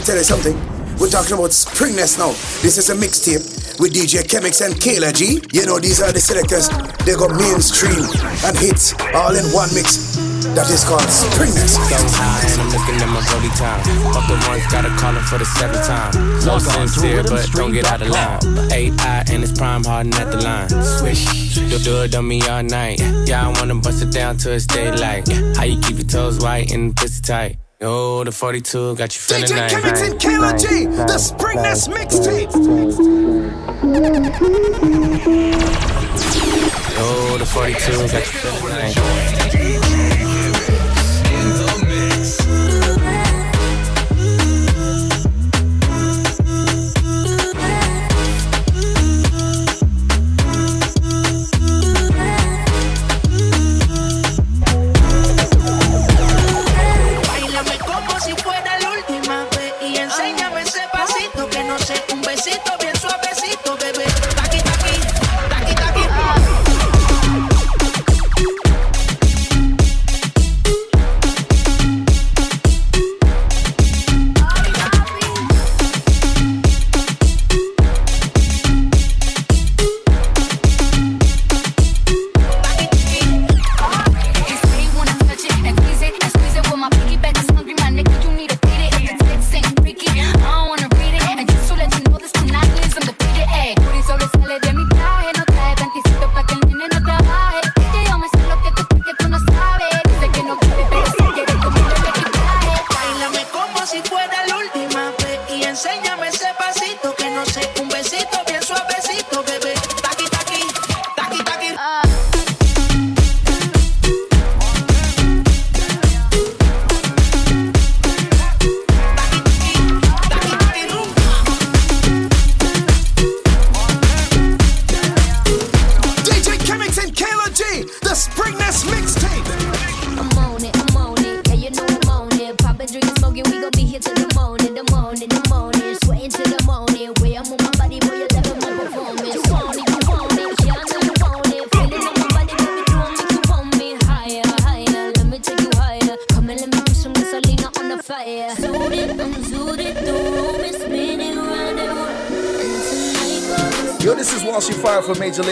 tell you something. We're talking about Springness now. This is a mixtape with DJ Chemix and Kayla G. You know, these are the selectors. They got mainstream and hits all in one mix. That is called springness. So high and I'm looking at my brody time. Fuck the ones, gotta call him for the seventh time. No sincere, but don't get out of line. AI and it's prime harden at the line. Swish, the do it on me all night. Yeah, I wanna bust it down till it's daylight. How you keep your toes white and pussy tight? Oh, the 42 got you feeling DJ nice. and Kevington, KLG, the Springness mixtape. Oh, the 42 got you feeling nice.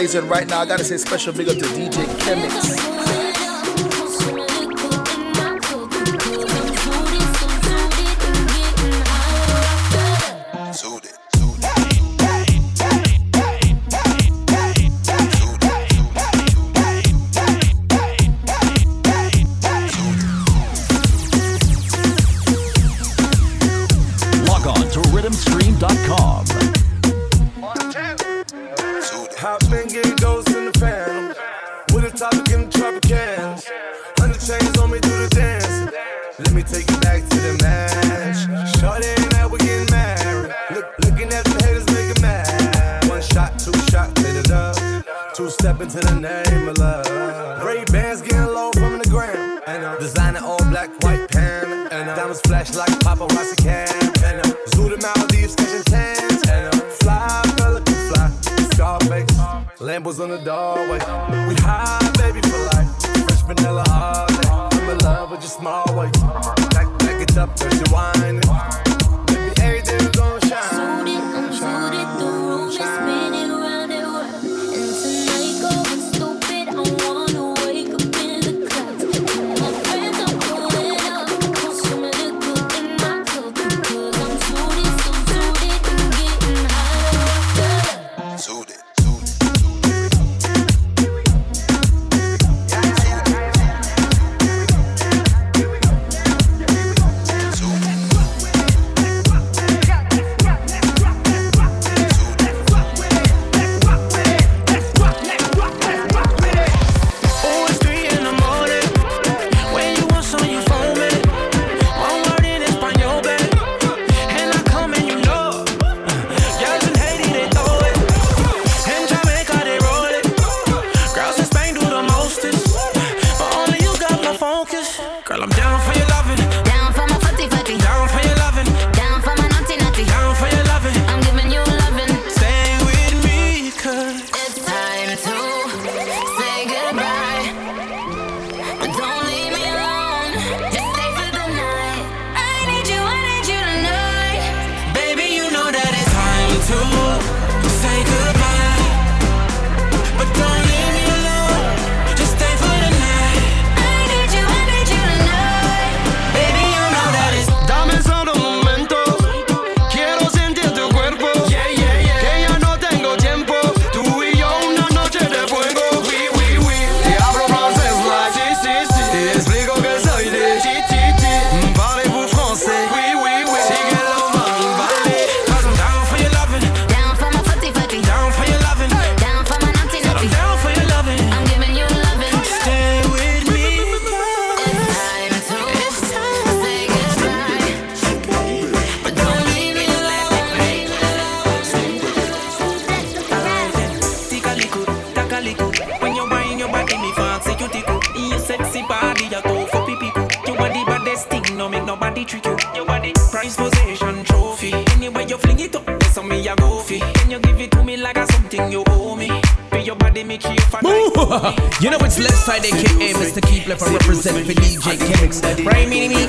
reason right now I gotta say special big up to DJ Chemix. mix. me, mini me,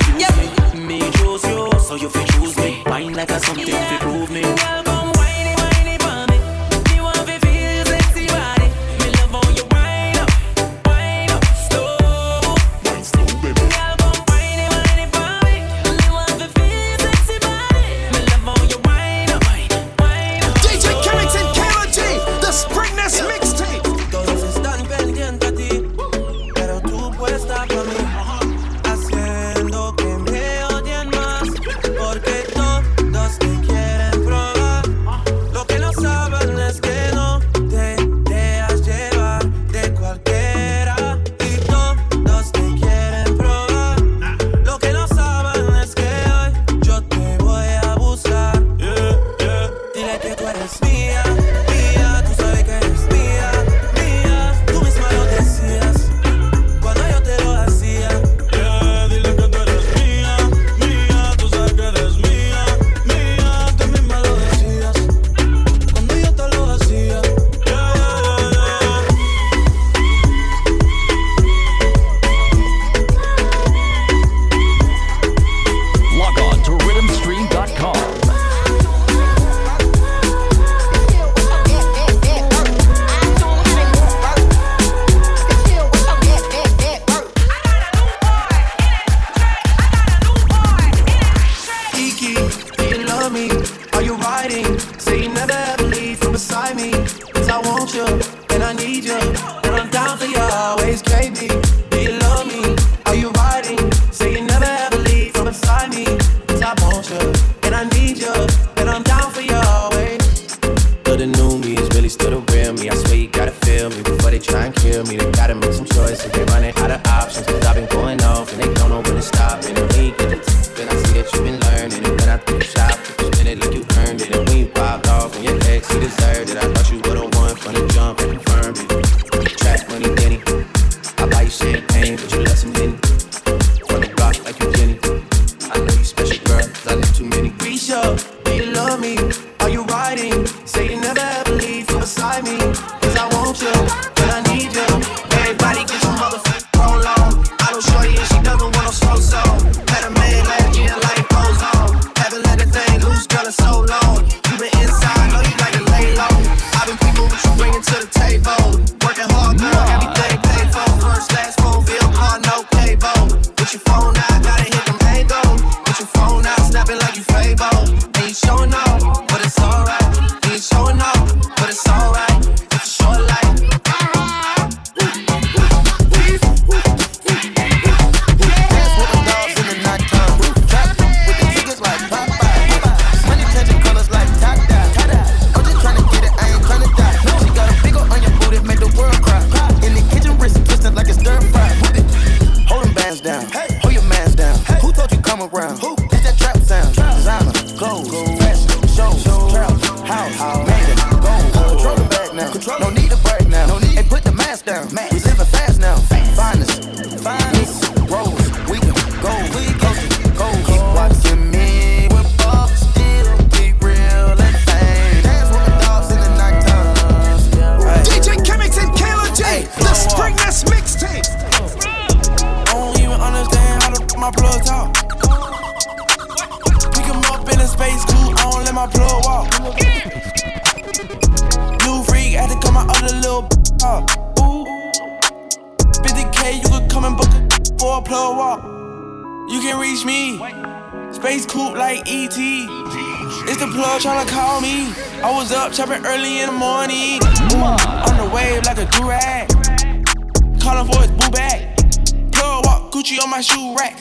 on my shoe rack.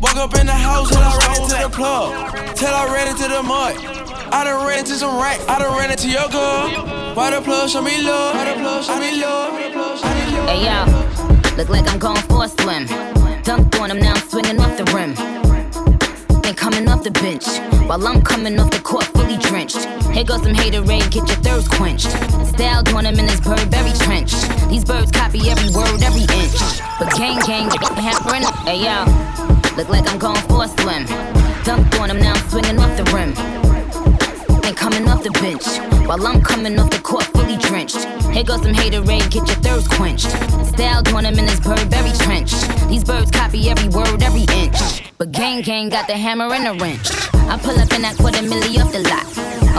Woke up in the house and I ran into the club. Till I ran into the mud. I done ran into some racks. I done ran into your girl. Why the plug show me love? Why the plug show me love? Hey yo, look like I'm going for a swim. Dunked on him, now I'm swinging off the rim coming off the bench. While I'm coming off the court fully drenched. Here goes some hater rain, get your thirst quenched. Style doing him in his Burberry trench. These birds copy every word, every inch. But gang gang, hampering, hey yo. Look like I'm going for a swim. Dunked on him, now I'm swinging off the rim. And coming off the bench. While I'm coming off the court fully drenched. Here goes some hater rain, get your thirst quenched. Styled on him in his Burberry trench. These birds copy every word, every inch. But gang gang got the hammer and the wrench. I pull up in that quarter milli off the lot.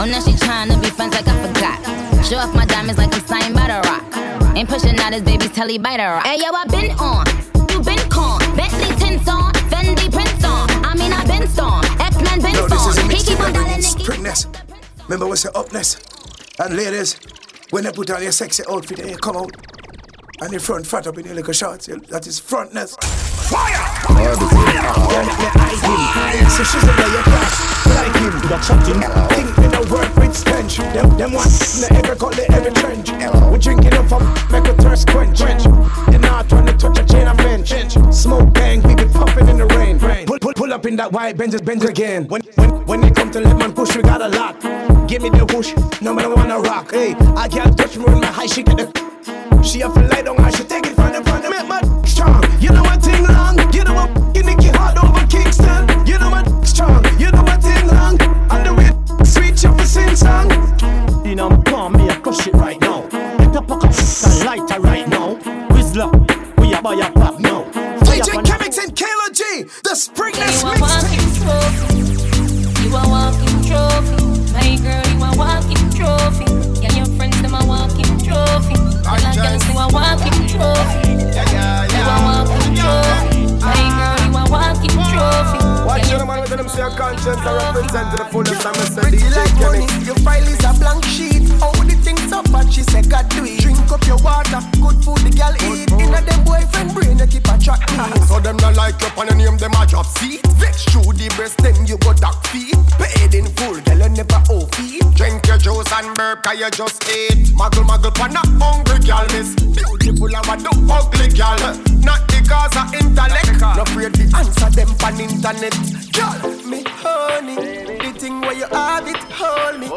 Oh, now she tryna be friends like I forgot. Show off my diamonds like I'm signed by the rock. Ain't pushing out his baby's telly by the rock. Hey yo, I been on, you been con. Bentley tints on, Fendi prints on. I mean I been storm, X-Men been No, this a He keep on dialing, Remember what's say upness. And ladies, when they put on your sexy outfit and you come out, and the front fat up in your little shorts, that is frontness. Fire! So she's a way crash like him. The chatting think me no work with stench. Them them want me every cut the every trench. We drinking up from make a thirst quench. You not trying to touch a chain of bench. Smoke bang, we be pumping in the rain. Pull, pull, pull up in that white Benz, Benz again. When when when they come to let man push, we got a lot. Give me the whoosh, no man wanna rock. Hey, I can't touch me when my high she get the. She have to lie down and she take it from the front. Make my strong. You know what thing long. You know what Nicky hard over Kingston. You know what strong. You know what thing long. And the way sweet you for sing song. You know, I'm palm me, I crush it right now. Get a pocket and lighter right now. Whistler, we a buy a pop now. DJ up Chemics and Kayla G, the Springness You a walking mixtape. trophy. You a walking trophy. My girl, you a walking trophy. And I can see a walking trophy. You a walking trophy. My girl, you a walking trophy. Watch Yeah, your man with them say conscience I represent to the fullest and me say Pretty DJ like money, your file is a blank sheet. How the things up and she say God do it. Drink up your water, good food the girl eat. Inna them boyfriend brain keep a track. So them not like you and your name them a drop seat Vex through the breast them you go duck feet Paid in full, girl you never owe feet Drink juice and burp cause you just ate Muggle muggle pan a hungry girl miss. Beautiful and what the ugly girl. Not because of intellect. No afraid to answer them pan internet. Girl, Me honey, the thing where you have it, hold me.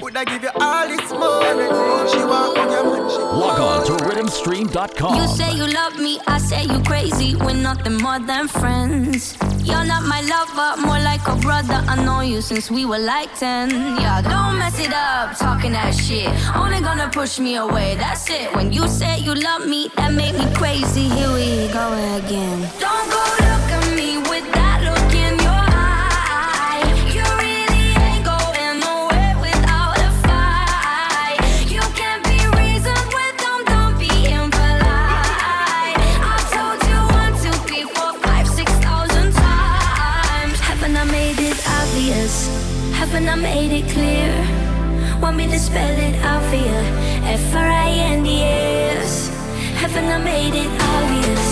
Would I give you all this money? She want on your man, she Log on to rhythmstream.com. You say you love me, I say you crazy. We're nothing more than friends. You're not my lover, more like a brother. I know you since we were like 10. Yeah, don't mess it up, talking that shit. Only gonna push me away, that's it. When you say you love me, that made me crazy. Here we go again. Don't go look Haven't I made it clear? Want me to spell it out for you? F R I N D S. Haven't I made it obvious?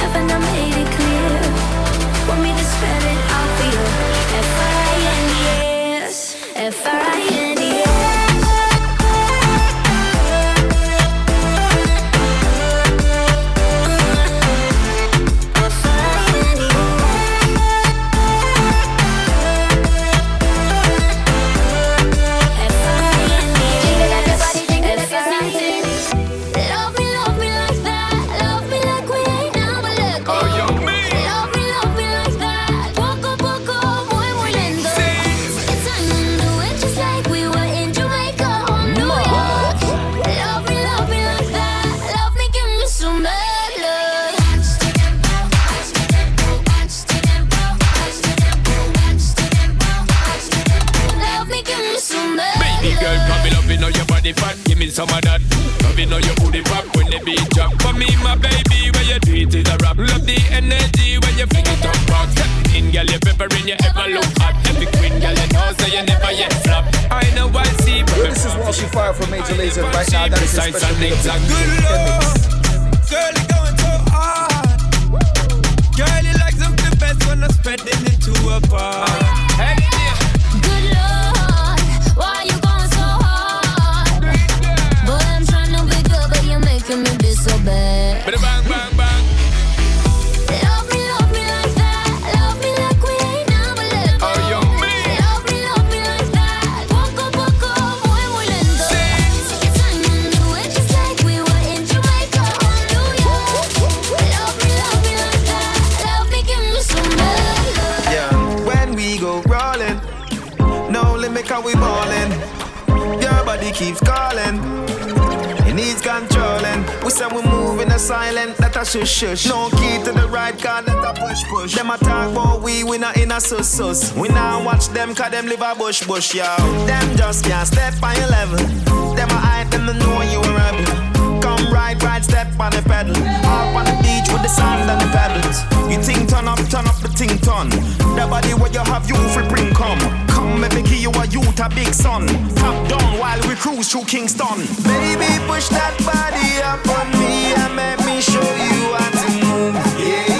Haven't I made it clear? Want me to spell it out for you? F R I N D S. F R I N you know your booty pop when the beat drop. For me, my baby, when you do it is a rap. Love the energy when you fling it up back. Step in, girl, you peppering, you ever look hot. Every queen, girl, you know, so you never yet flop. I know I see, Yo, this is Walshy Fire from Major Lazer right now. That is a special and big up to exact. DJ Chemics. Girl, you going so hard. Girl, you like something best when I'm spreading it to a bar. Hey, me a shush. No key to the right, car, let a push push. Them a talk about we, we not in a sus sus. We not watch them, cause them live a bush bush, yo. Them just can't step on your level. Them a hype, them a know you a rebel. Come right, right, step on the pedal. Hop on the beach with the sand and the pebbles. You think turn up, turn up the ting ton. The body where you have, you free bring come. Come, make me give you a youth, a big son. Top down while we cruise through Kingston. Baby, push that body up on me and make me show you how to move. Yeah.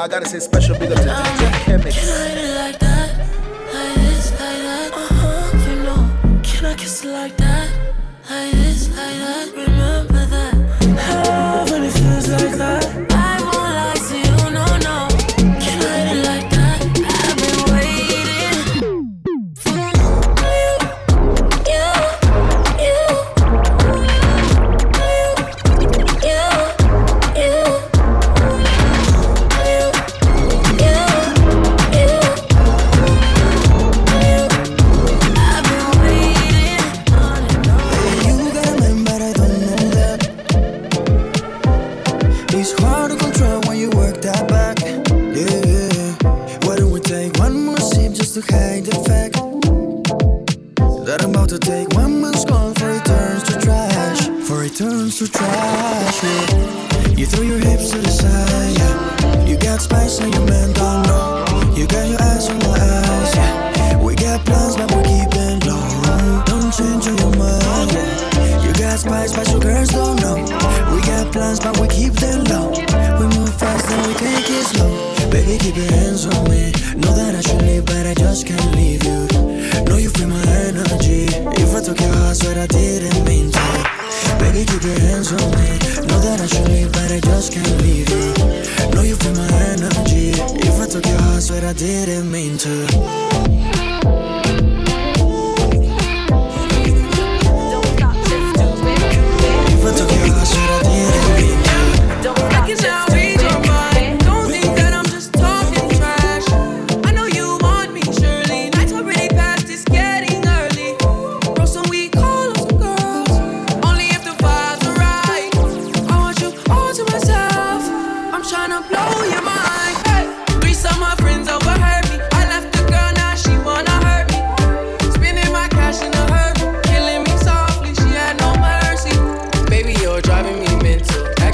I gotta say special big up to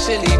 silly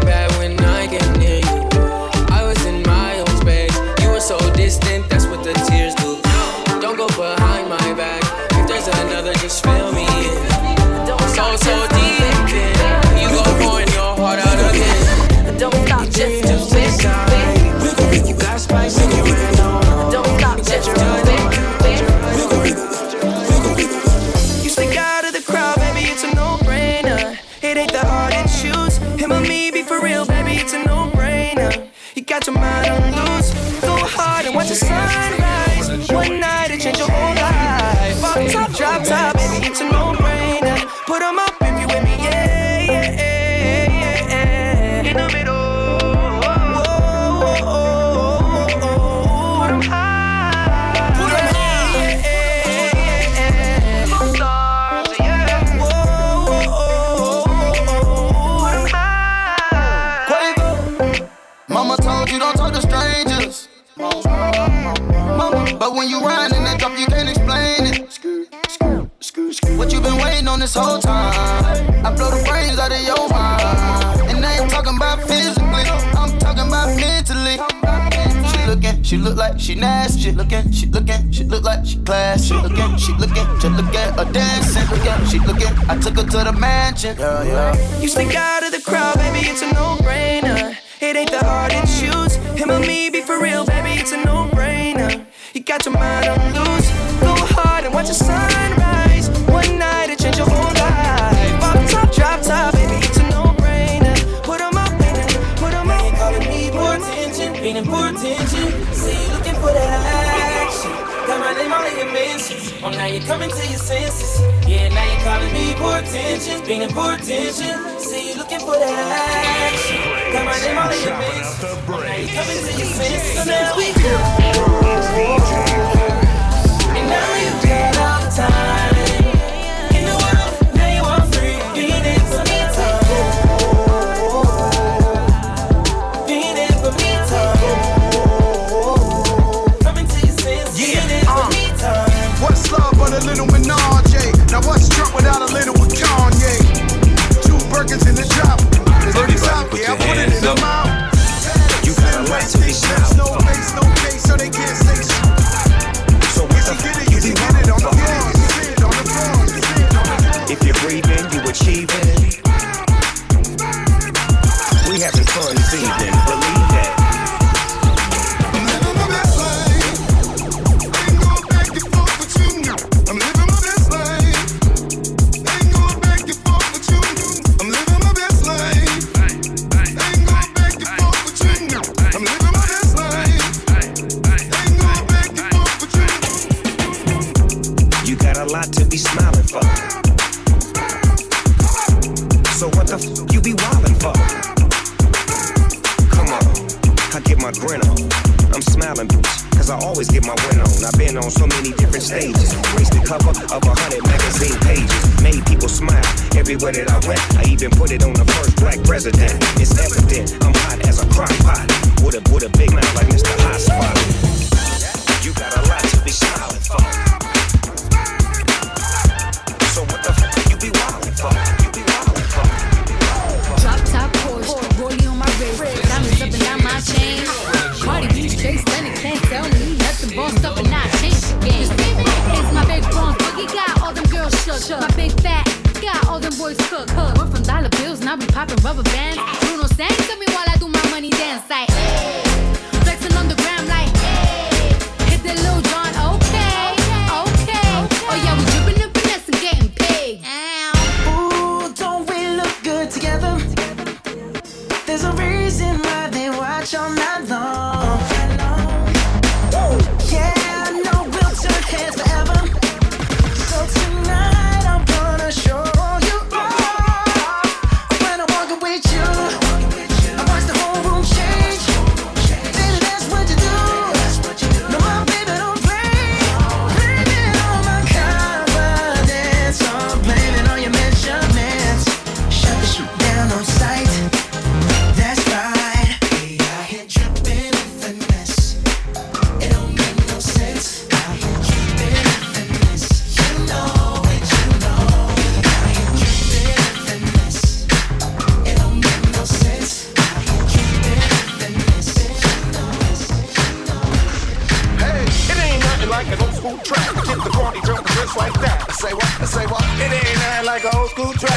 go to the mansion. Yeah, yeah. You stick out of the crowd, baby, it's a no brainer. It ain't the hardest shoes. Him or me, be for real, baby, it's a no brainer. You got your mind on loose. Go hard and watch the sunrise. One night, it change your whole life. Pop top, drop top, baby, it's a no brainer. Put on my pen, put on my calling me more attention, meaning more attention. See you looking for that action. Got my name all in your mentions. Oh, now you're coming to your senses poor attention, being in poor attention. See you looking for that action. Got my name all in your mix. Now you coming to your senses. So now we go. And now you got all the time. In the world, now you are free. Time. Time. Coming to your senses. Yeah. What's love but a little menage? them out.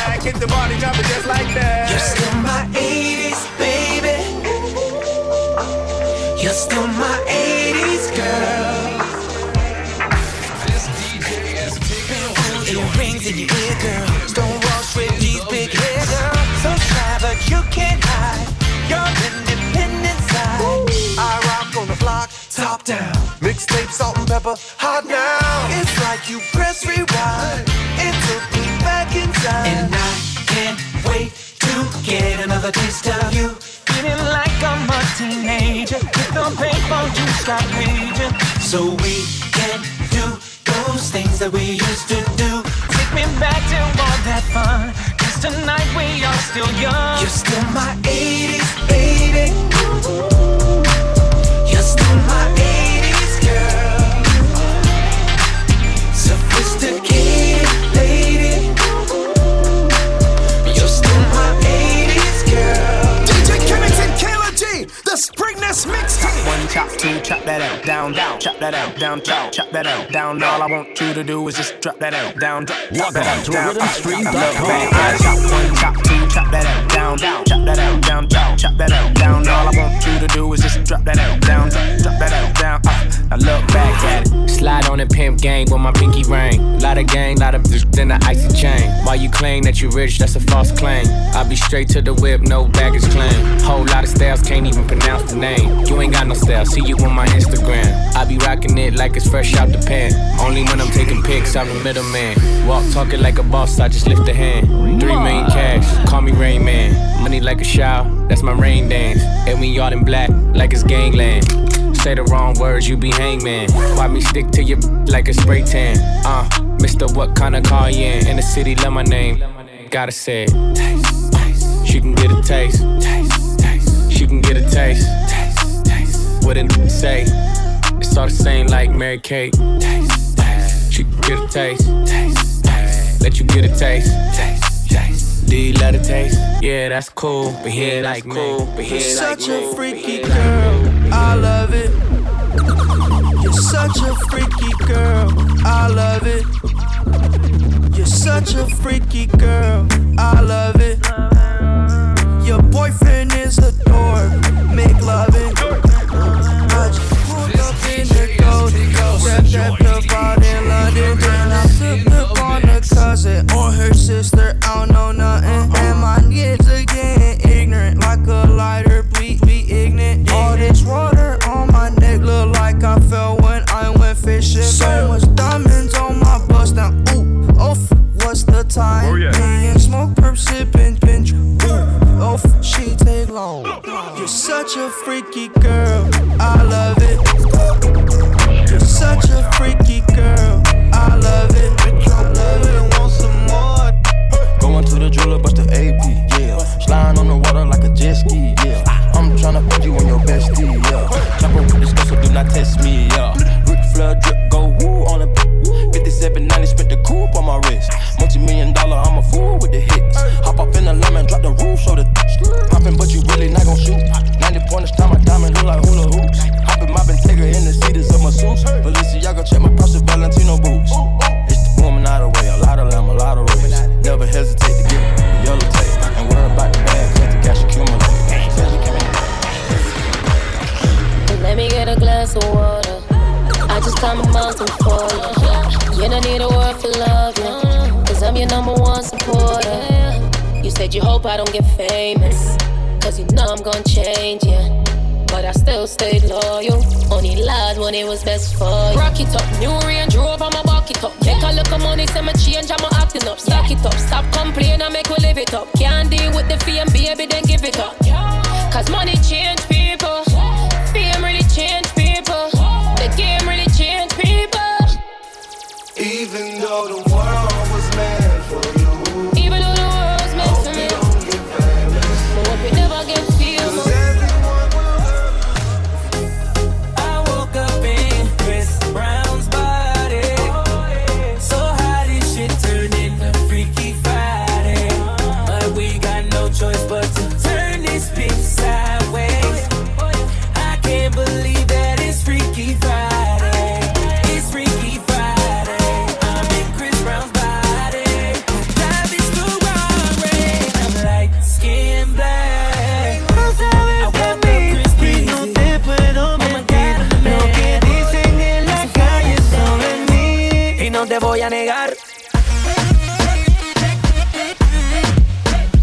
School. Hit the body jumping just like that. You're still my 80s, baby. You're still my 80s girl. This DJ is taking Earrings in your ear, girl. Stonewall straight G's, big hair, girl. So shy, but you can't hide your independent side. I rock on the block, top down. Mixtape, salt and pepper, So we can do those things that we chop, that out, down, down, chop that out, down, chop, chop that out, down. All I want you to do is just drop that out, down, drop, drop that out, to down. rhythmstream.com. Look, man, I chop one chop, two chop that out, down, down, chop that out, down, chop, chop that out, down. All I want you to do is just drop that out, down, drop, that out, down. Uh, now look back at it. Slide on a pimp gang with my pinky ring. Lot of gang, lot of then the icy chain. While you claim that you rich, that's a false claim. I be straight to the whip, no baggage claim. Whole lot of styles, can't even pronounce the name. You ain't got no style, see you on my Instagram. I be rocking it like it's fresh out the pan. Only when I'm taking pics, I'm the middleman. Walk talking like a boss, I just lift a hand. Three million cash, call me Rain Man. Money like a shower, that's my rain dance. And we all in black, like it's gangland. Say the wrong words, you be hangman. Why me stick to you like a spray tan? Uh, Mister, what kind of car you in? In the city, love my name. Gotta say. Taste, taste. She can get a taste. Taste, taste. She can get a taste. Taste, taste. What it say? It's all the same like Mary Kate. Taste, taste. She can get a taste. Taste, taste. Let you get a. Taste, taste. Do you love the taste? Yeah, that's cool. But here like cool. But You're here like such a freaky girl. I love it. You're such a freaky girl. I love it. You're such a freaky girl. I love it. Your boyfriend is a dork. Make loving. I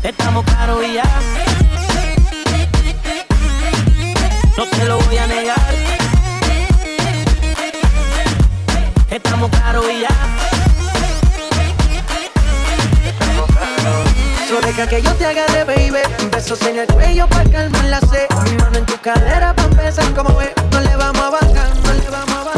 estamos caros y ya. No te lo voy a negar. Estamos caros y ya. Solo deja que yo te agarre, baby. Besos en el cuello para calmar la sed. Mi mano en tu cadera para empezar como ve. No le vamos a bajar, no le vamos a bajar.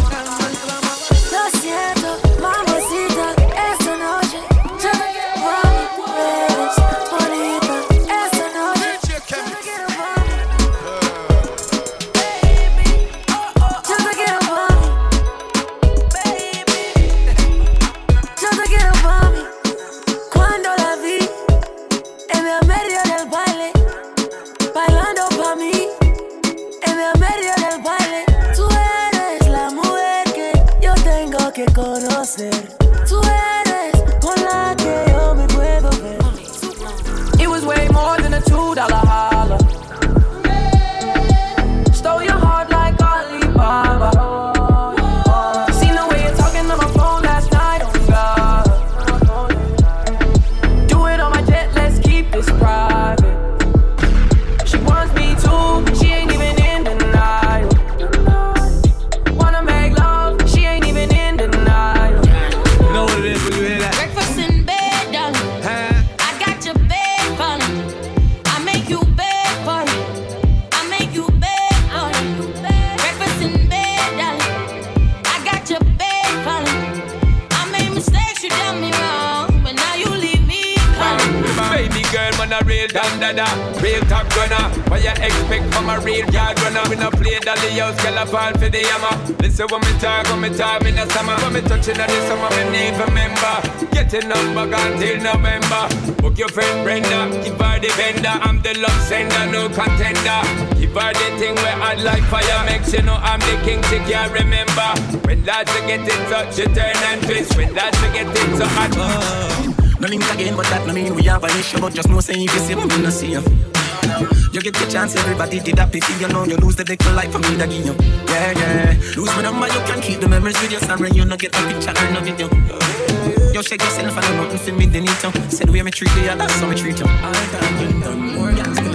surrender. Give her the thing where I'd like fire makes you know I'm the king, she can't remember. When lads get in touch, you turn and twist. When lads get in touch. hot. Oh, no link again, but that no mean we have an issue. But just know, say if you see woman, I see you. You get the chance, everybody did that pity, you know You lose the little life for me that give you Yeah, yeah Lose my number, you can keep the memories with your sorry You not get a picture or no video You shake yourself and nothing for me, they need you Said way me treat you, that's how we treat you I done, you done more than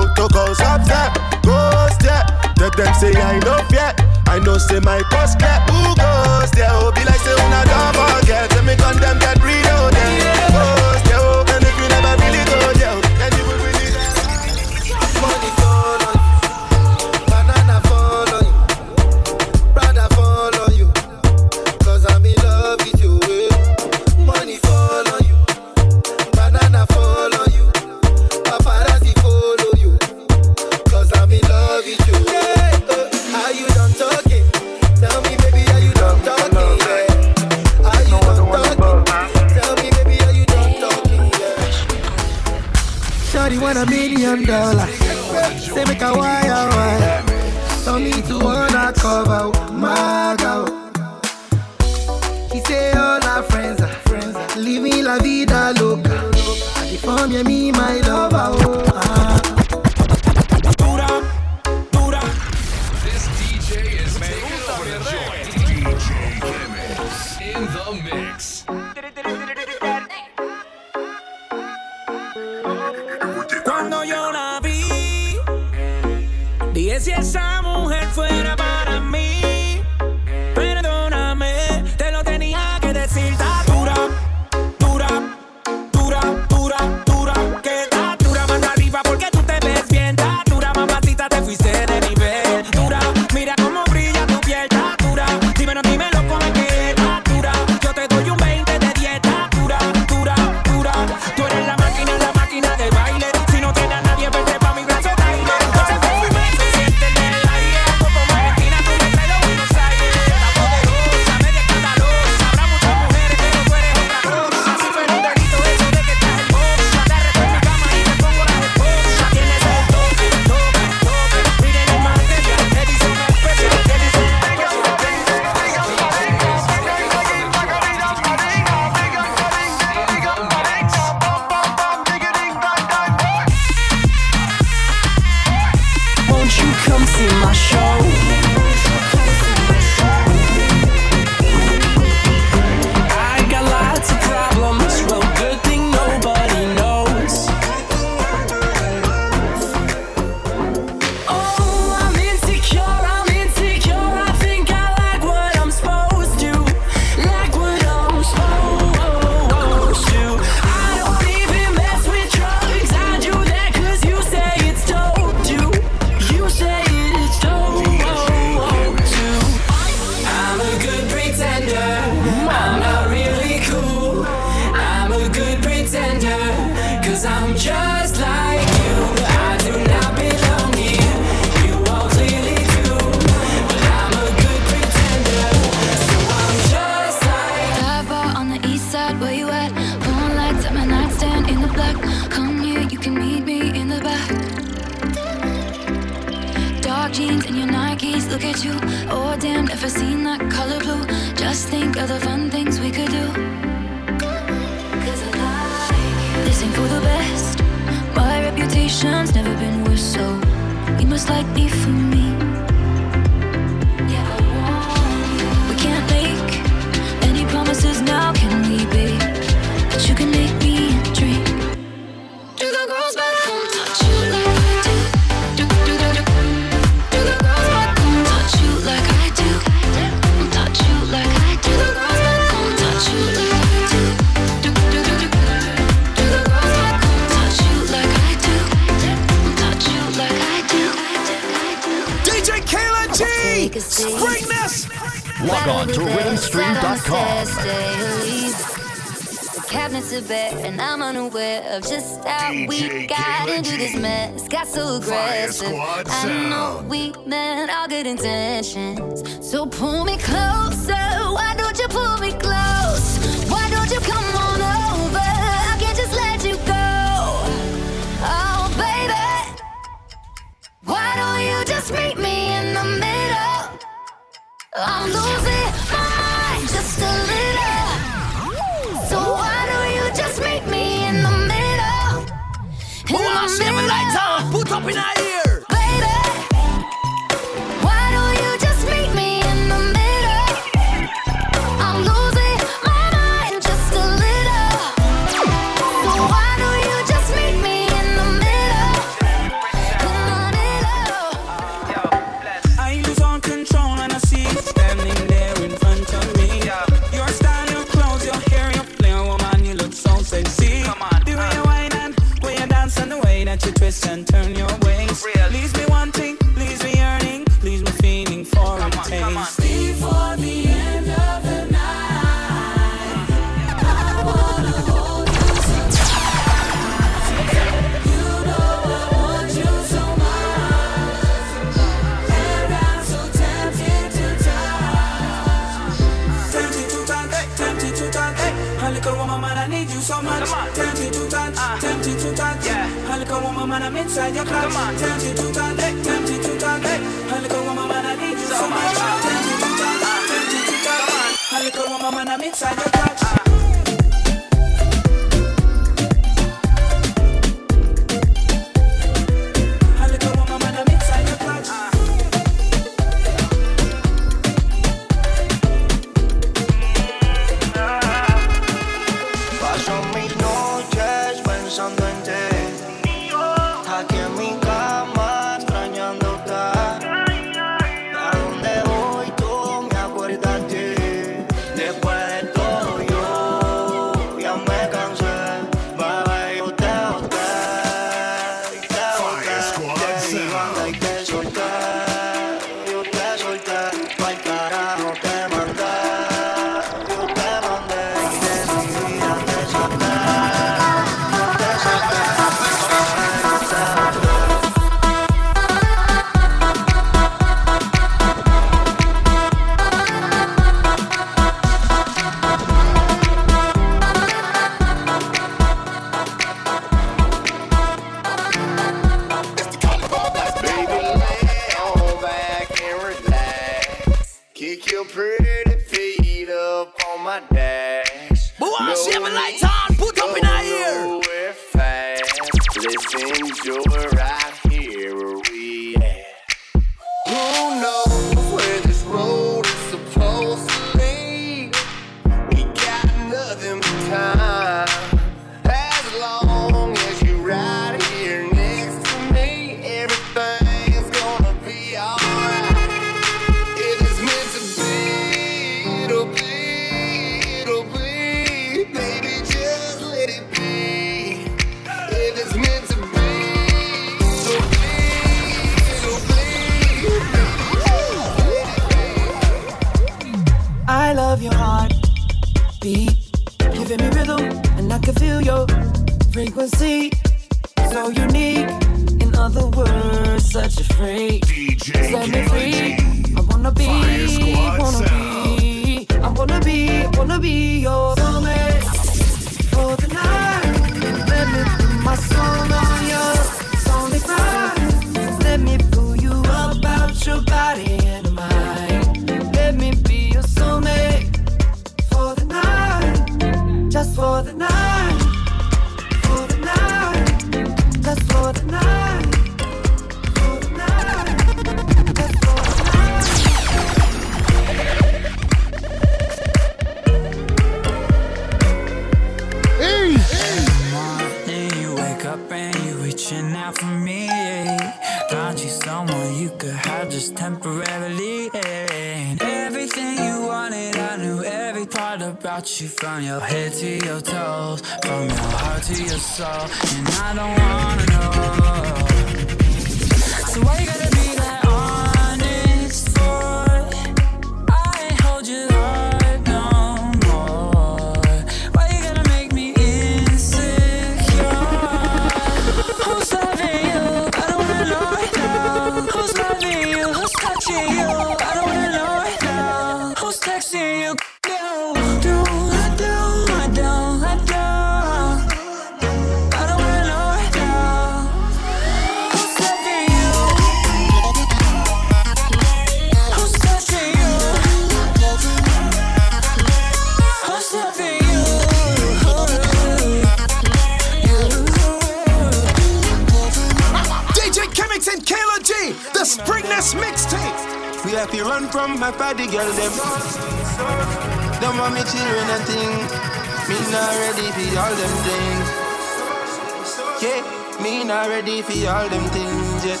ready for all them things yet.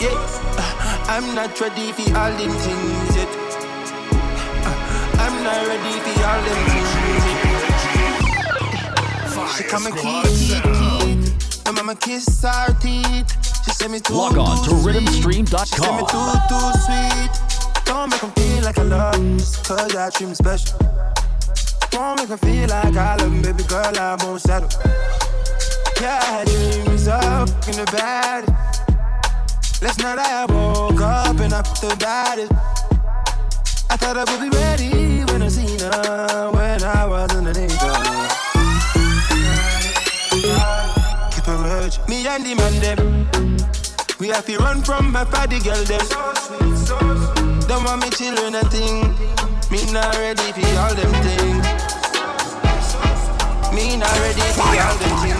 Yeah, uh, I'm not ready for all them things yet. Uh, I'm not ready for all them things yet. She come and keep, keep, keep. My mama kiss her teeth. She say me too, Log on too to rhythmstream.com. She say me too, too sweet. Don't make them feel like I love cause I treat them special. Don't make them feel like I love them, baby girl, I won't settle cat is up in the bad. Last night I woke up and I felt about it. I thought I would be ready when I seen her when I was in the neighborhood. Keep a merge, me and the man them. We have to run from my party girl them. So sweet, so sweet. Don't want me children a thing. Me not ready for all them things. Me not ready for all them things.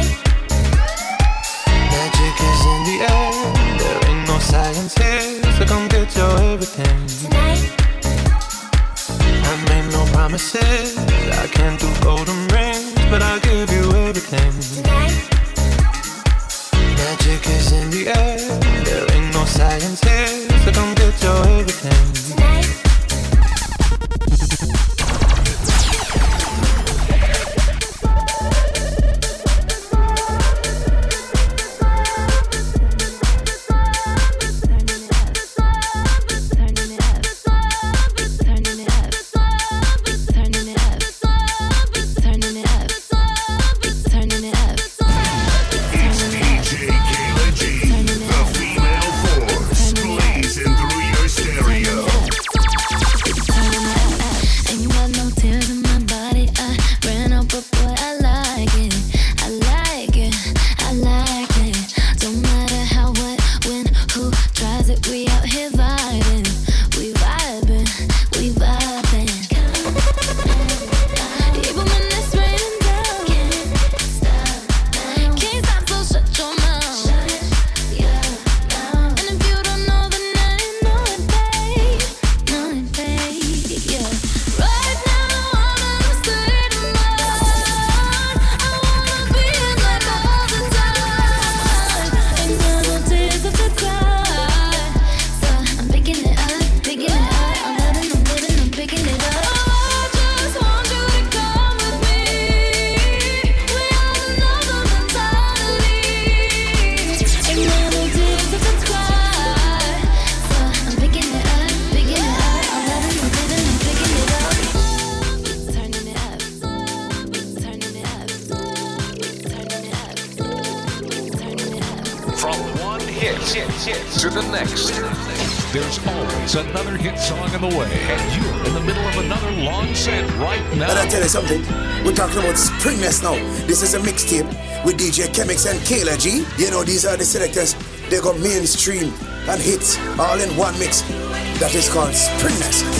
everything. Tonight. I made no promises. I can't do golden rings, but I'll give you everything. Tonight. this is a mixtape with DJ Chemix and Kayla G. You know, these are the selectors. They got mainstream and hits all in one mix. That is called Springness.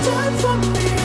time for me.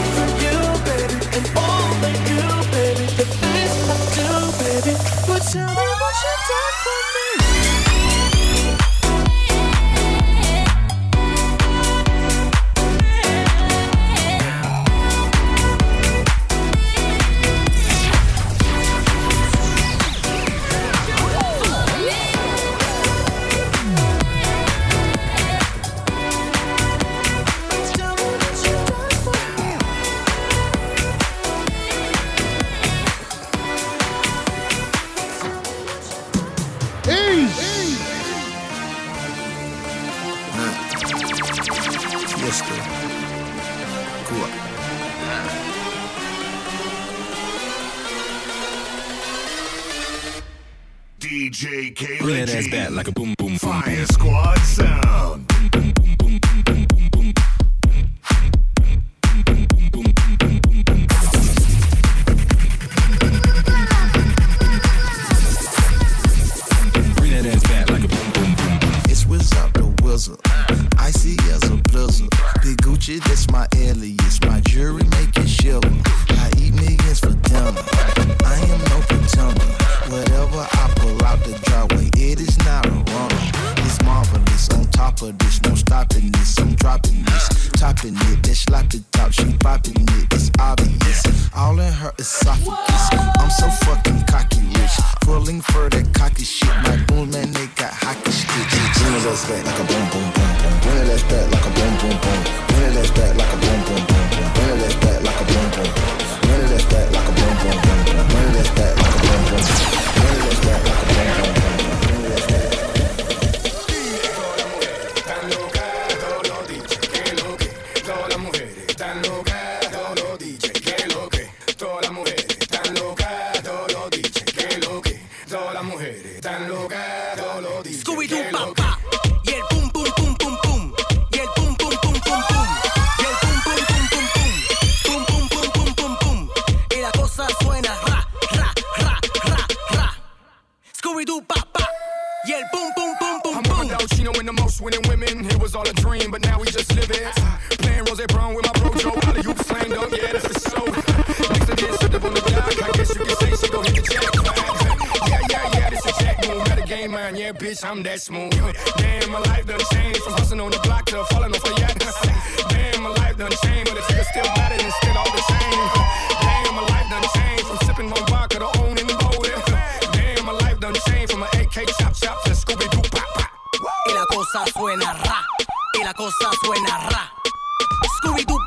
man. Yeah, bitch, I'm that smooth. Damn, my life done changed from hustling on the block to falling off the yacht. Damn, my life done changed, but the nigga still better than still all the same. Damn, my life done changed from sipping on vodka to owning golden. Damn, my life done changed from an AK chop chop to Scooby Doo pop pop. Y la cosa suena ra. Y la cosa suena ra. Scooby Doo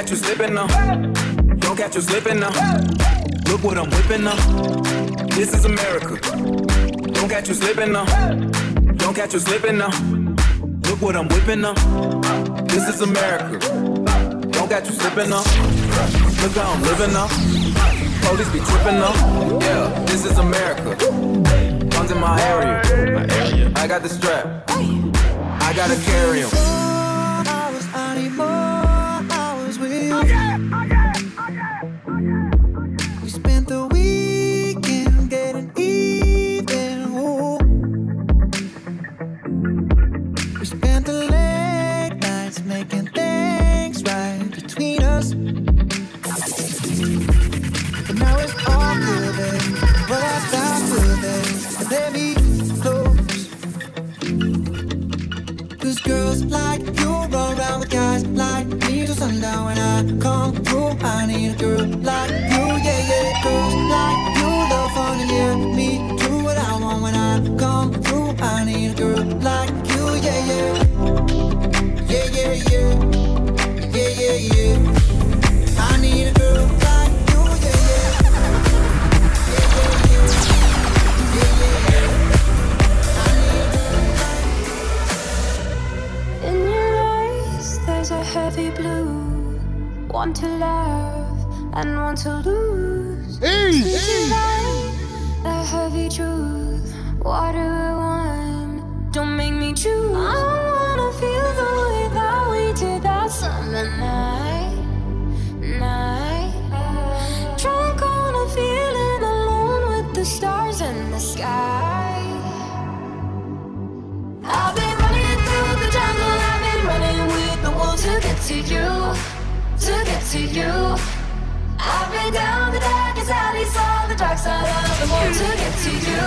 catch you slipping now. Don't catch you slipping now. Look what I'm whipping now. This is America. Don't catch you slipping now. Don't catch you slipping now. Look what I'm whipping now. This is America. Don't catch you slipping now. Look how I'm living now. Police be tripping now. Yeah, this is America. Guns in my area. My area. I got the strap. I gotta carry 'em. One to love and one to lose. Tonight, the heavy truth. What to get to you. I've been down the darkest alleys, saw the dark side of the moon to get to you,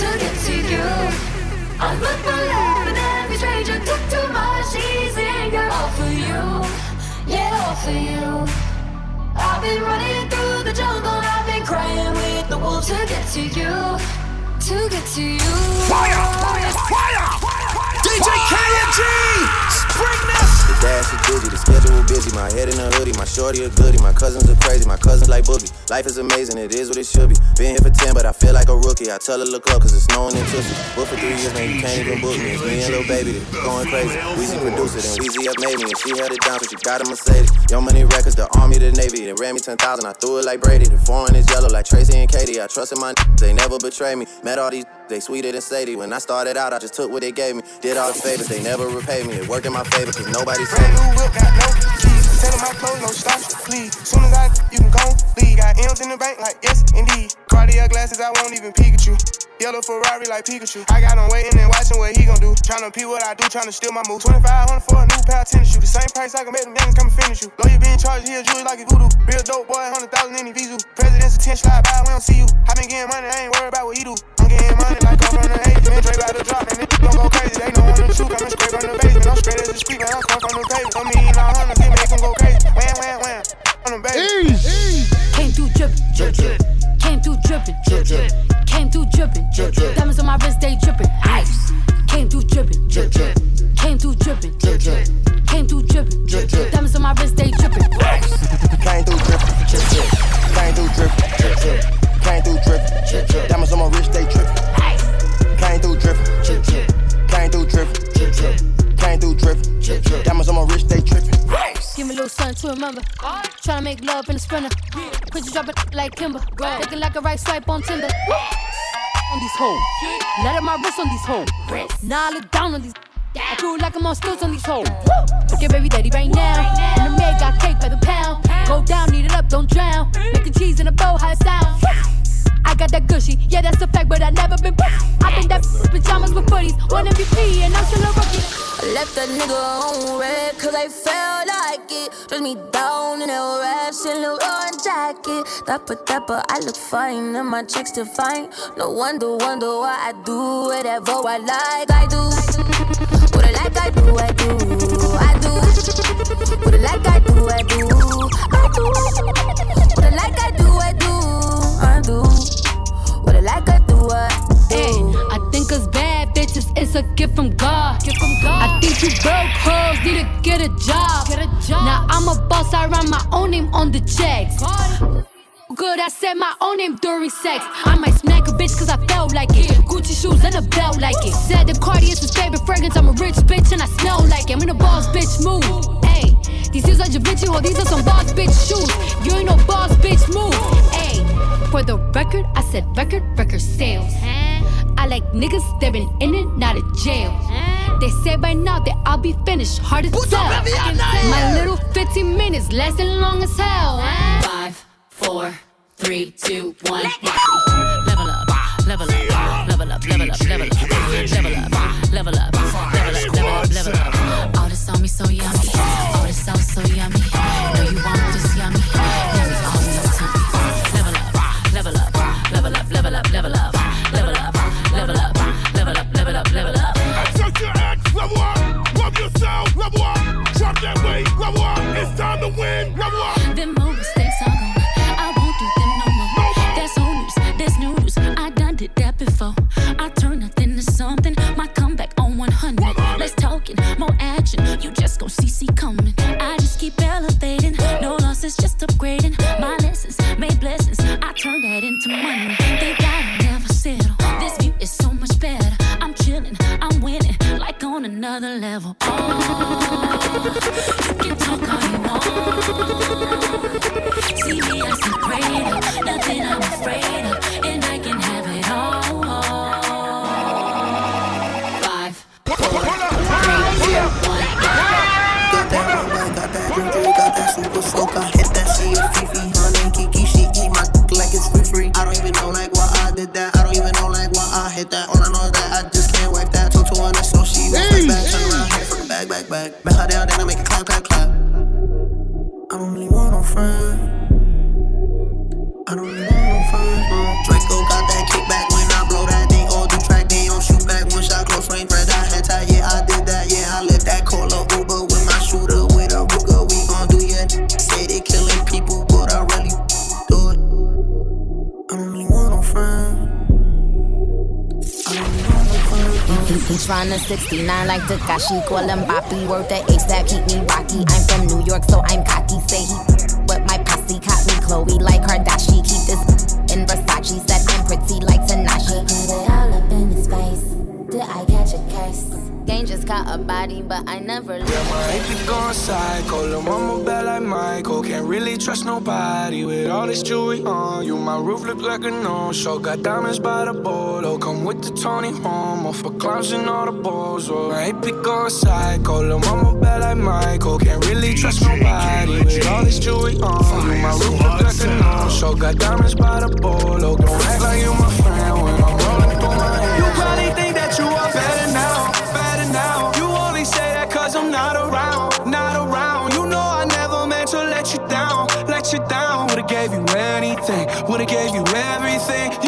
to get to you. I looked for love and every stranger took too much easy anger all for you, yeah, all for you. I've been running through the jungle, I've been crying with the wolves to get to you, to get to you. Fire, fire, fire! DJ KNG, spring this. The dash is busy, the schedule busy. My head in a hoodie, my shorty a goodie. My cousins are crazy, my cousins like boogie. Life is amazing, it is what it should be. Been here for 10, but I feel like a rookie. I tell her look up, cause it's snowing in Tussie. Booked for three years, man, you can't even book me. It's me and Lil Baby, going crazy. Weezy produced it, and Weezy up made me, and she held it down, so she got a Mercedes. Young Money Records, the Army, the Navy. They ran me 10,000, I threw it like Brady. The foreign is yellow like Tracy and Katie. I trusted my they never betray me. Met all these, they sweeter than Sadie. When I started out, I just took what they gave me. Did all the favors, they never repaid me. It worked in my favor, cause nobody saved Brand new whip, got no keys. Tell them my clothes, no stops, please. Soon as I, you can go leave. Got M's in the bank, like yes, indeed. Cartier glasses, I won't even peek at you. Yellow Ferrari like Pikachu. I got him waiting and watching what he gon' do. Tryna pee what I do, tryna steal my move. 2500 for a new pair of tennis shoes. The same price I can make them youngins come and finish you. Lawyer being charged here, jewelry like a voodoo. Real dope boy, 100,000 in his visa. President's attention, slide by, we don't see you. I been getting money, I ain't worried about what he do. I'm getting money like I'm from the 80s. Man, Dre about to drop, man, niggas gon' go crazy. They know I'm the truth, coming straight from the basement. I'm straight as a street, man, I come from the pavement. I'm eating all hundreds, it make them go crazy. Wham, wham, wham. On the baby. Came through drippin', drip, drip. Came through drippin', drip, drip. Came through drippin', drip, drip. Diamonds on my wrist, they drippin', ice. Came through drippin', drip, drip. Came through drippin', drip, drip. Came through drippin', drip, drip. Diamonds on my wrist, they drippin', ice. Came through drippin', drip, drip. Came through drippin', drip, drip. Came through drippin', drip, drip. Diamonds on my wrist, they drippin'. Came through drippin', drip, drip. Came through drippin', drip, drip. Came through drippin', drip, drip. Diamonds on my wrist, they drippin'. Give me a little something to remember. Tryna make love in the sprinter. Picture dropping like Kimber. Looking like a right swipe on Tinder. On these hoes. Let up my wrist on these hoes. Now I look down on these. I feel like I'm on stilts on these hoes. Look at baby daddy right now. And the maid got cake by the pound. Go down, eat it up, don't drown. Making cheese in a bow, how it sound. I got that gushy, yeah, that's a fact, but I never been. I been that pajamas with footies, one MVP, and I'm still a rookie. I left that nigga on red cause I felt like it. Dress me down in that rash and little orange jacket. That put that, but I look fine and my checks still fine. No wonder, wonder why I do whatever I like. I do. Like, I do, I do. I do. What I like, I do, I do. I do. What I like, I do, I do. I do. What I like, I do, I do. Hey, I think us bad bitches, it's a gift from God. Gift from God. I think you broke hoes need to get a job. Now I'm a boss, I run my own name on the checks. Good, I said my own name during sex. I might smack a bitch cause I felt like it. Gucci shoes and a belt like it. Said the Cardi is his favorite fragrance. I'm a rich bitch and I smell like it. I'm in a boss bitch move. Hey, these heels are Javinci, ho. These are some boss bitch shoes. You ain't no boss bitch move. Hey, for the record, I said record, record sales. I like niggas that been in and out of jail. They say by now that I'll be finished, hard as hell. My little 15 minutes lasting long as hell. Four, three, two, one. Level up, level up, level up, level up, level up, level up, level up, level up, level up, level up. All this on me so yummy, all this sauce so yummy. Just upgrading. My lessons made blessings. I turn that into money. They gotta never settle. This view is so much better. I'm chilling. I'm winning. Like on another level. Oh, you can talk all you want. See me as the greater, nothing I'm afraid 69 like Takashi, call him Boppy. Worth the ace that keep me rocky. I'm from New York, so I'm cocky. Say he but my posse caught me Chloe like Kardashian. Caught a body, but I never Yeah, my AP going psycho. Lil' mama bad like Michael. Can't really trust nobody with all this jewelry on you. My roof look like a no-show. Got diamonds by the bolo. Come with the Tony Homo for clowns and all the balls. Oh, my AP going psycho. Lil' mama bad like Michael. Can't really trust nobody with all this jewelry on you. My roof look like a no-show. Got diamonds by the bolo. Don't act like you my friend you down. Would've gave you anything, would've gave you everything.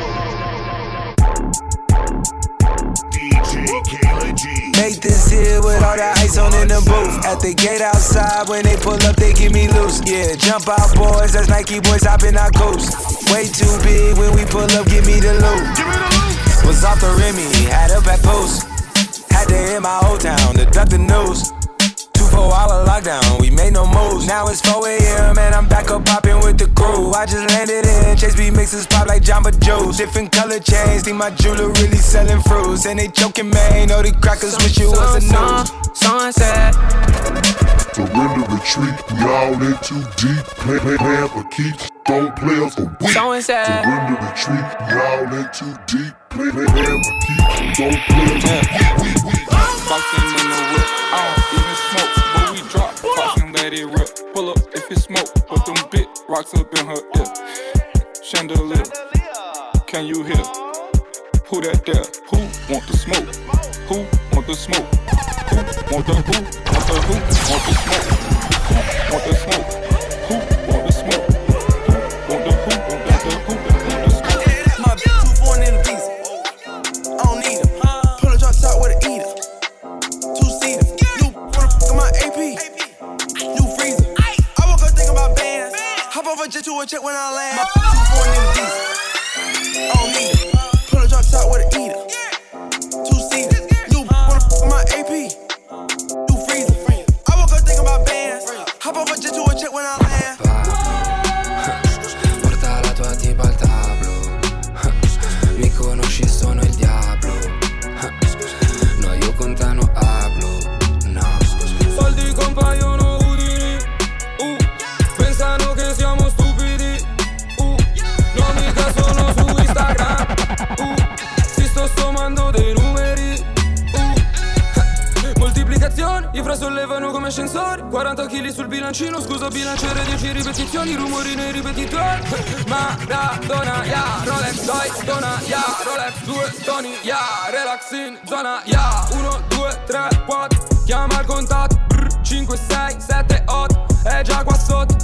Here with all the ice on in the booth. At the gate outside, when they pull up, they give me loose. Yeah, jump out, boys. That's Nike boys hopping our coast. Way too big when we pull up, give me the loot. was off the Remy, had a back post. Had to hit my old town to duck the news. Two four hour lockdown, we made no moves. Now it's 4 a.m. and I'm back up popping with the crew. I just landed in Chase B mixes pop like Jamba Juice. Different color chains, think my jeweler really selling fruits. And they choking, man. Know the crackers wish it was a news. Sunset. Surrender, retreat, we all in too deep. Play, play, plan for keeps. Don't play us a week. Sunset. Surrender, retreat, we all in too deep. Play, play, plan for keeps. Don't play us a week. Fucking in the whip, I let it rip. Pull up if it smoke, put them big rocks up in her ear. Chandelier, can you hear? Who that there? Who want the smoke? Who want the smoke? Who want the who? Want the who? Want the smoke? Who want the smoke? Who want Off a jet to a check when I land. Too foreign in the visa. I her. Pull a drop top with an eater. Two seater. New wanna fuck my AP. New freezer. I woke up thinking about bands. Hop off a jet to a check when I land. I fra sollevano come ascensori, 40 kg sul bilancino, scusa bilanciere 10 ripetizioni, rumori nei ripetitori, Maradona, ya, Rolex, dai, dona, ya, Rolex, due toni, ya, relax in zona, ya, 1, 2, 3, 4, chiama il contatto, 5, 6, 7, 8, è già qua sotto.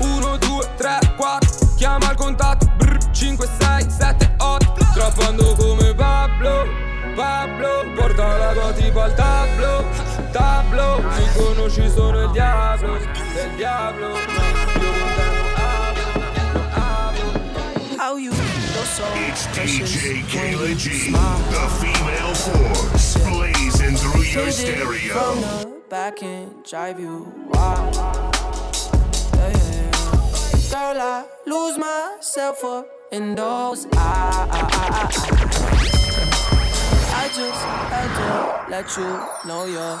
1, 2, 3, 4, chiama il contatto. 5, 6, 7, 8. Trappando come Pablo, Pablo. Porta la tua tipa al tablo, tablo. Mi conosci, sono il diavolo, del diavolo. No, io con te non How you feel so It's precious DJ Kayla G, the female force, blazing through your Hit it From stereo. the back and drive you wild. Yeah, yeah, yeah. Girl, I lose myself up in those eyes. I just had to let you know you're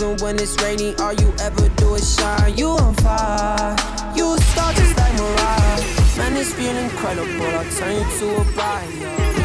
Even when it's rainy, all you ever do is shine. You on fire. You a star just like Mariah. Man, this feeling incredible. I'll turn you to a bride.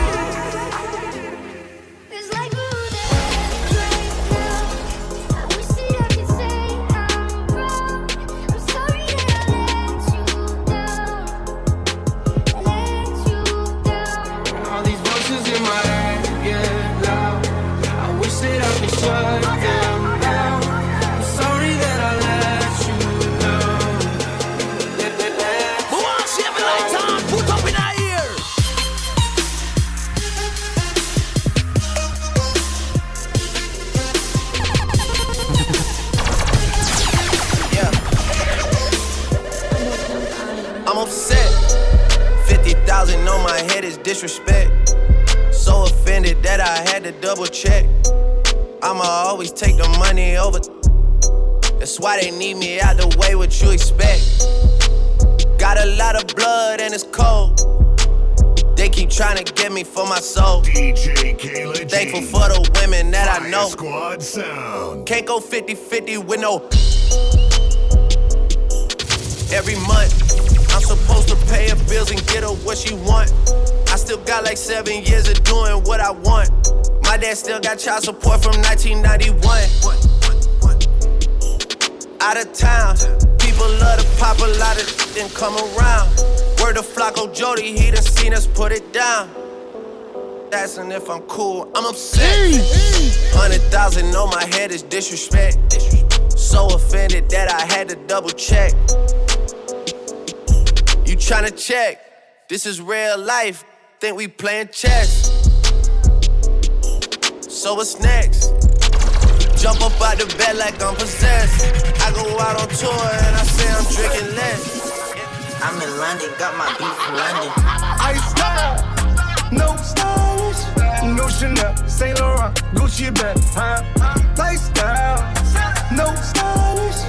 My head is disrespect. So offended that I had to double check. I'ma always take the money over. That's why they need me out the way, what you expect. Got a lot of blood and it's cold. They keep trying to get me for my soul. DJ Kayla G. Thankful for the women that I Fire know. Squad sound. Can't go 50 50 with no. every month. Get her what she want. I still got like seven years of doing what I want. My dad still got child support from 1991. Out of town, people love to pop a lot of then come around. Word of Flocko Jody, he done seen us put it down. Asking if I'm cool, I'm upset. Hundred thousand on my head is disrespect. So offended that I had to double check. You tryna check? This is real life. Think we playing chess. So what's next? Jump up out the bed like I'm possessed. I go out on tour and I say I'm drinking less. I'm in London, got my beat from London. Iced out, no stylish, no Chanel, Saint Laurent, Gucci bag, huh? Lifestyle, no stylish,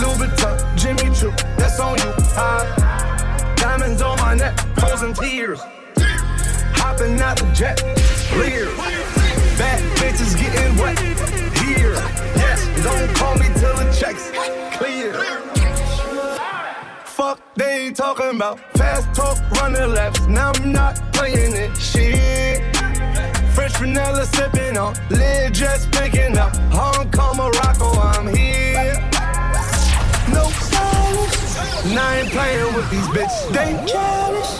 Louis Vuitton, Jimmy Choo, that's on you, huh? Neck, frozen tears, hopping out the jet, clear. Bad bitches getting wet here. Yes, don't call me till the checks clear. Fuck, they ain't talking about fast talk, running laps. Now I'm not playing it. Shit. Fresh vanilla sipping on, lid just picking up. Hong Kong, Morocco, I'm here. And I ain't playing with these bitches. They childish.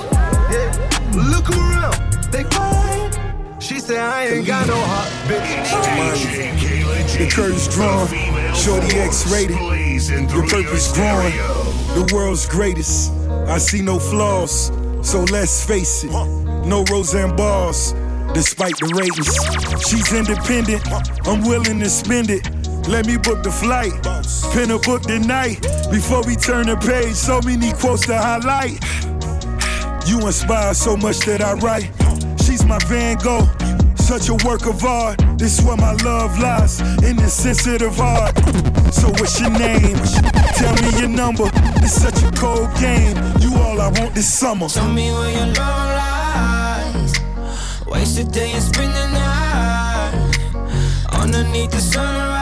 Yeah. Look around, they quiet. She said I ain't got no heart, bitch. The curtain's drawn, Shorty X rated. Your purpose growing, the world's greatest. I see no flaws, so let's face it. No Roseanne bars, despite the ratings. She's independent, I'm willing to spend it. Let me book the flight, pin a book tonight. Before we turn the page, so many quotes to highlight. You inspire so much that I write. She's my Van Gogh, such a work of art. This is where my love lies, in the sensitive heart. So what's your name? Tell me your number. It's such a cold game. You all I want this summer. Tell me where your love lies. Waste a day and spend the night underneath the sunrise.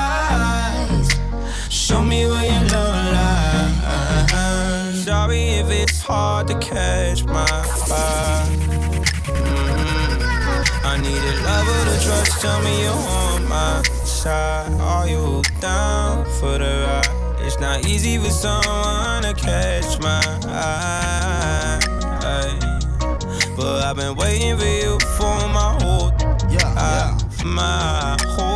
Show me where your love lies. Sorry if it's hard to catch my fire. Mm-hmm. I need a lover to trust. Tell me you're on my side. Are you down for the ride? It's not easy for someone to catch my eye. But I've been waiting for you for my whole, yeah, yeah. my whole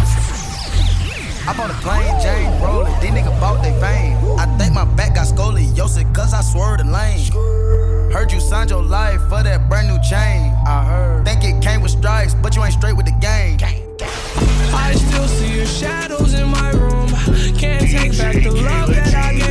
I bought a plane, Jane rolling, these niggas bought they fame. I think my back got scoliosis, cause I swerved the lane. Heard you signed your life for that brand new chain. I heard. Think it came with stripes, but you ain't straight with the game. I still see your shadows in my room. Can't take back the love that I gave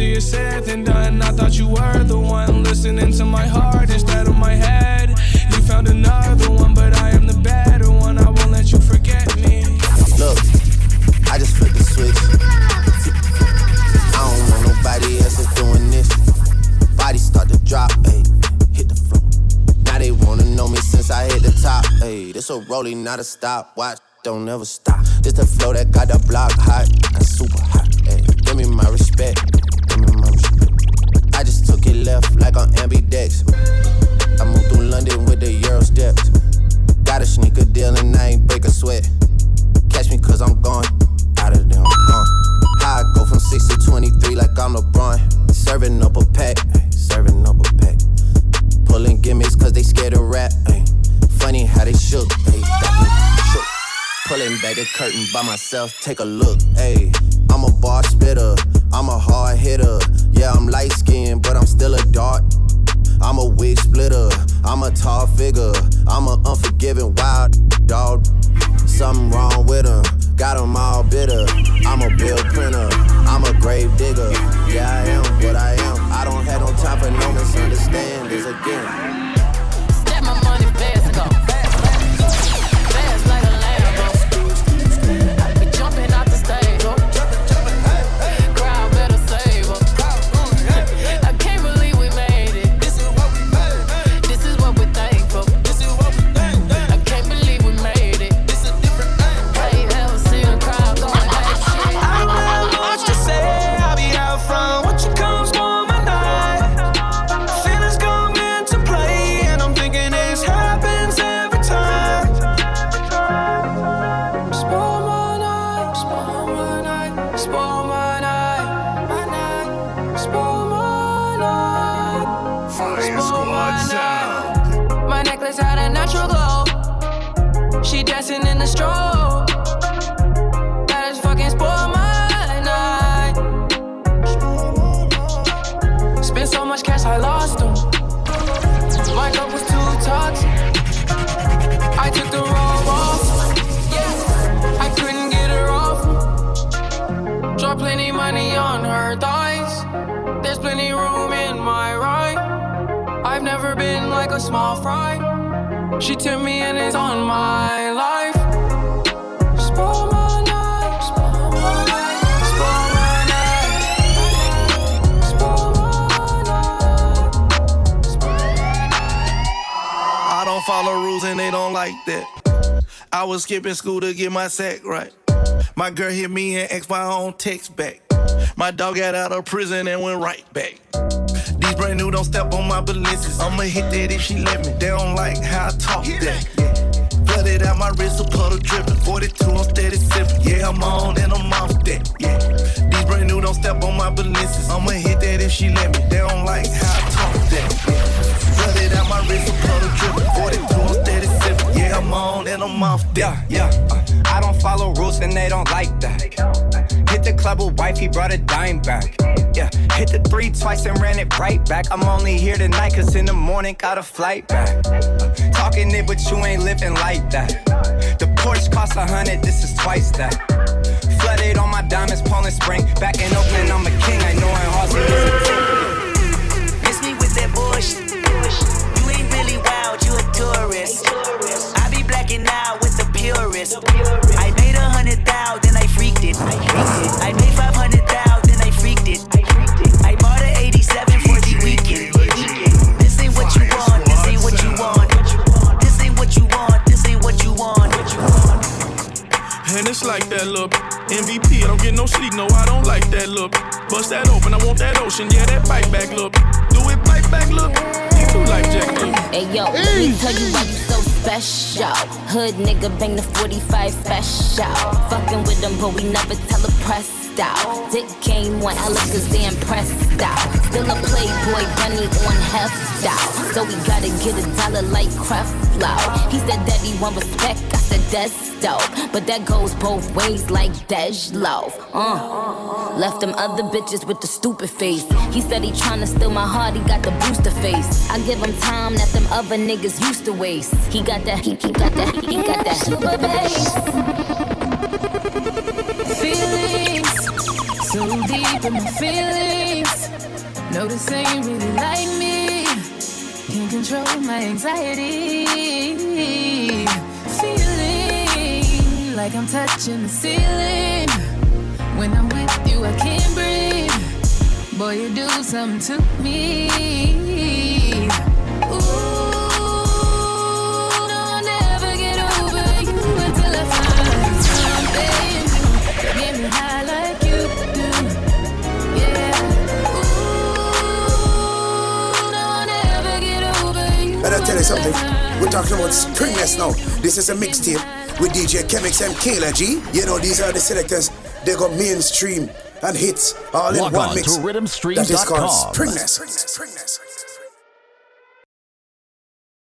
Easier said than done. I thought you were the one listening to my heart instead of my head. You found another one, but I am the better one. I won't let you forget me. Look, I just flipped the switch. I don't want nobody else that's doing this. Body start to drop, ayy, hit the floor. Now they wanna know me since I hit the top, ayy. This a rolling, not a stopwatch. don't ever stop. This the flow that got the block hot and super hot. Respect. Give me my respect. I just took it left like on ambidex. I moved through London with the Euro steps. Curtain by myself, take a look, ayy. I'm a bar spitter, I'm a hard hitter. Yeah, I'm light skinned, but I'm still a dart. I'm a wig splitter, I'm a tall figure, I'm an unforgiving wild dog. Something wrong with him, got him all bitter. I'm a bill printer, I'm a grave digger. Yeah, I am what I am. I don't have no time for no misunderstandings again. Small fry. She took me and is on my life. I don't follow rules and they don't like that. I was skipping school to get my sack right. My girl hit me and asked my own text back. My dog got out of prison and went right back. These brand new don't step on my balances. I'ma hit that if she let me. They don't like how I talk that. Flooded out my wrist, a puddle dripping. 42, I'm steady sipping. Yeah, I'm on and I'm off that. Yeah. These brand new don't step on my balances. I'ma hit that if she let me. They don't like how I talk that. Yeah. Flooded out my wrist, a puddle dripping. 42, I'm steady. Yeah, on and I'm off that. Yeah, uh, I don't follow rules and they don't like that. Hit the club with wife, he brought a dime back. Yeah, hit the three twice and ran it right back. I'm only here tonight, cause in the morning got a flight back. Uh, talking it, but you ain't living like that. The Porsche cost a hundred, this is twice that. Flooded on my diamonds, Poland Spring. Back in Oakland, I'm a king, I know in Austin. Miss me with that bullshit. You ain't really wild, you a tourist. I out with the purist. I made a hundred thou, then I freaked it. I made five hundred thou, then I freaked it. I bought an 87 for the weekend. This ain't what you want, this ain't what you want. This ain't what you want, this ain't what you want. And it's like that look. MVP, I don't get no sleep, no, I don't like that look. Bust that open, I want that ocean, yeah, that bite back look. Do it bite back look. You do like Jack look. Hey yo, let me tell you why you so special. Hood nigga bang the 45 special. Fucking with them, but we never tell a press out. Dick game one, Alakazam pressed out. Still a playboy bunny on heft out. So we gotta get a dollar like Creflo. He said that he want respect, I said that's dope. But that goes both ways like Dej Loaf. Uh. Left them other bitches with the stupid face. He said he tryna steal my heart, he got the booster face. I give him time that them other niggas used to waste. He got that, he, got that, he got that super bass. feelings. So deep in my feelings. No, this ain't really like me. Can't control my anxiety. Feeling like I'm touching the ceiling. When I'm with you, I can't breathe. Boy, you do something to me. And I tell you something, we're talking about Springless now. This is a mixtape with DJ Chemix and Kayla G. You know, these are the selectors. They go mainstream and hits all Log in one on mix. to That is called rhythmstream.com. Springless.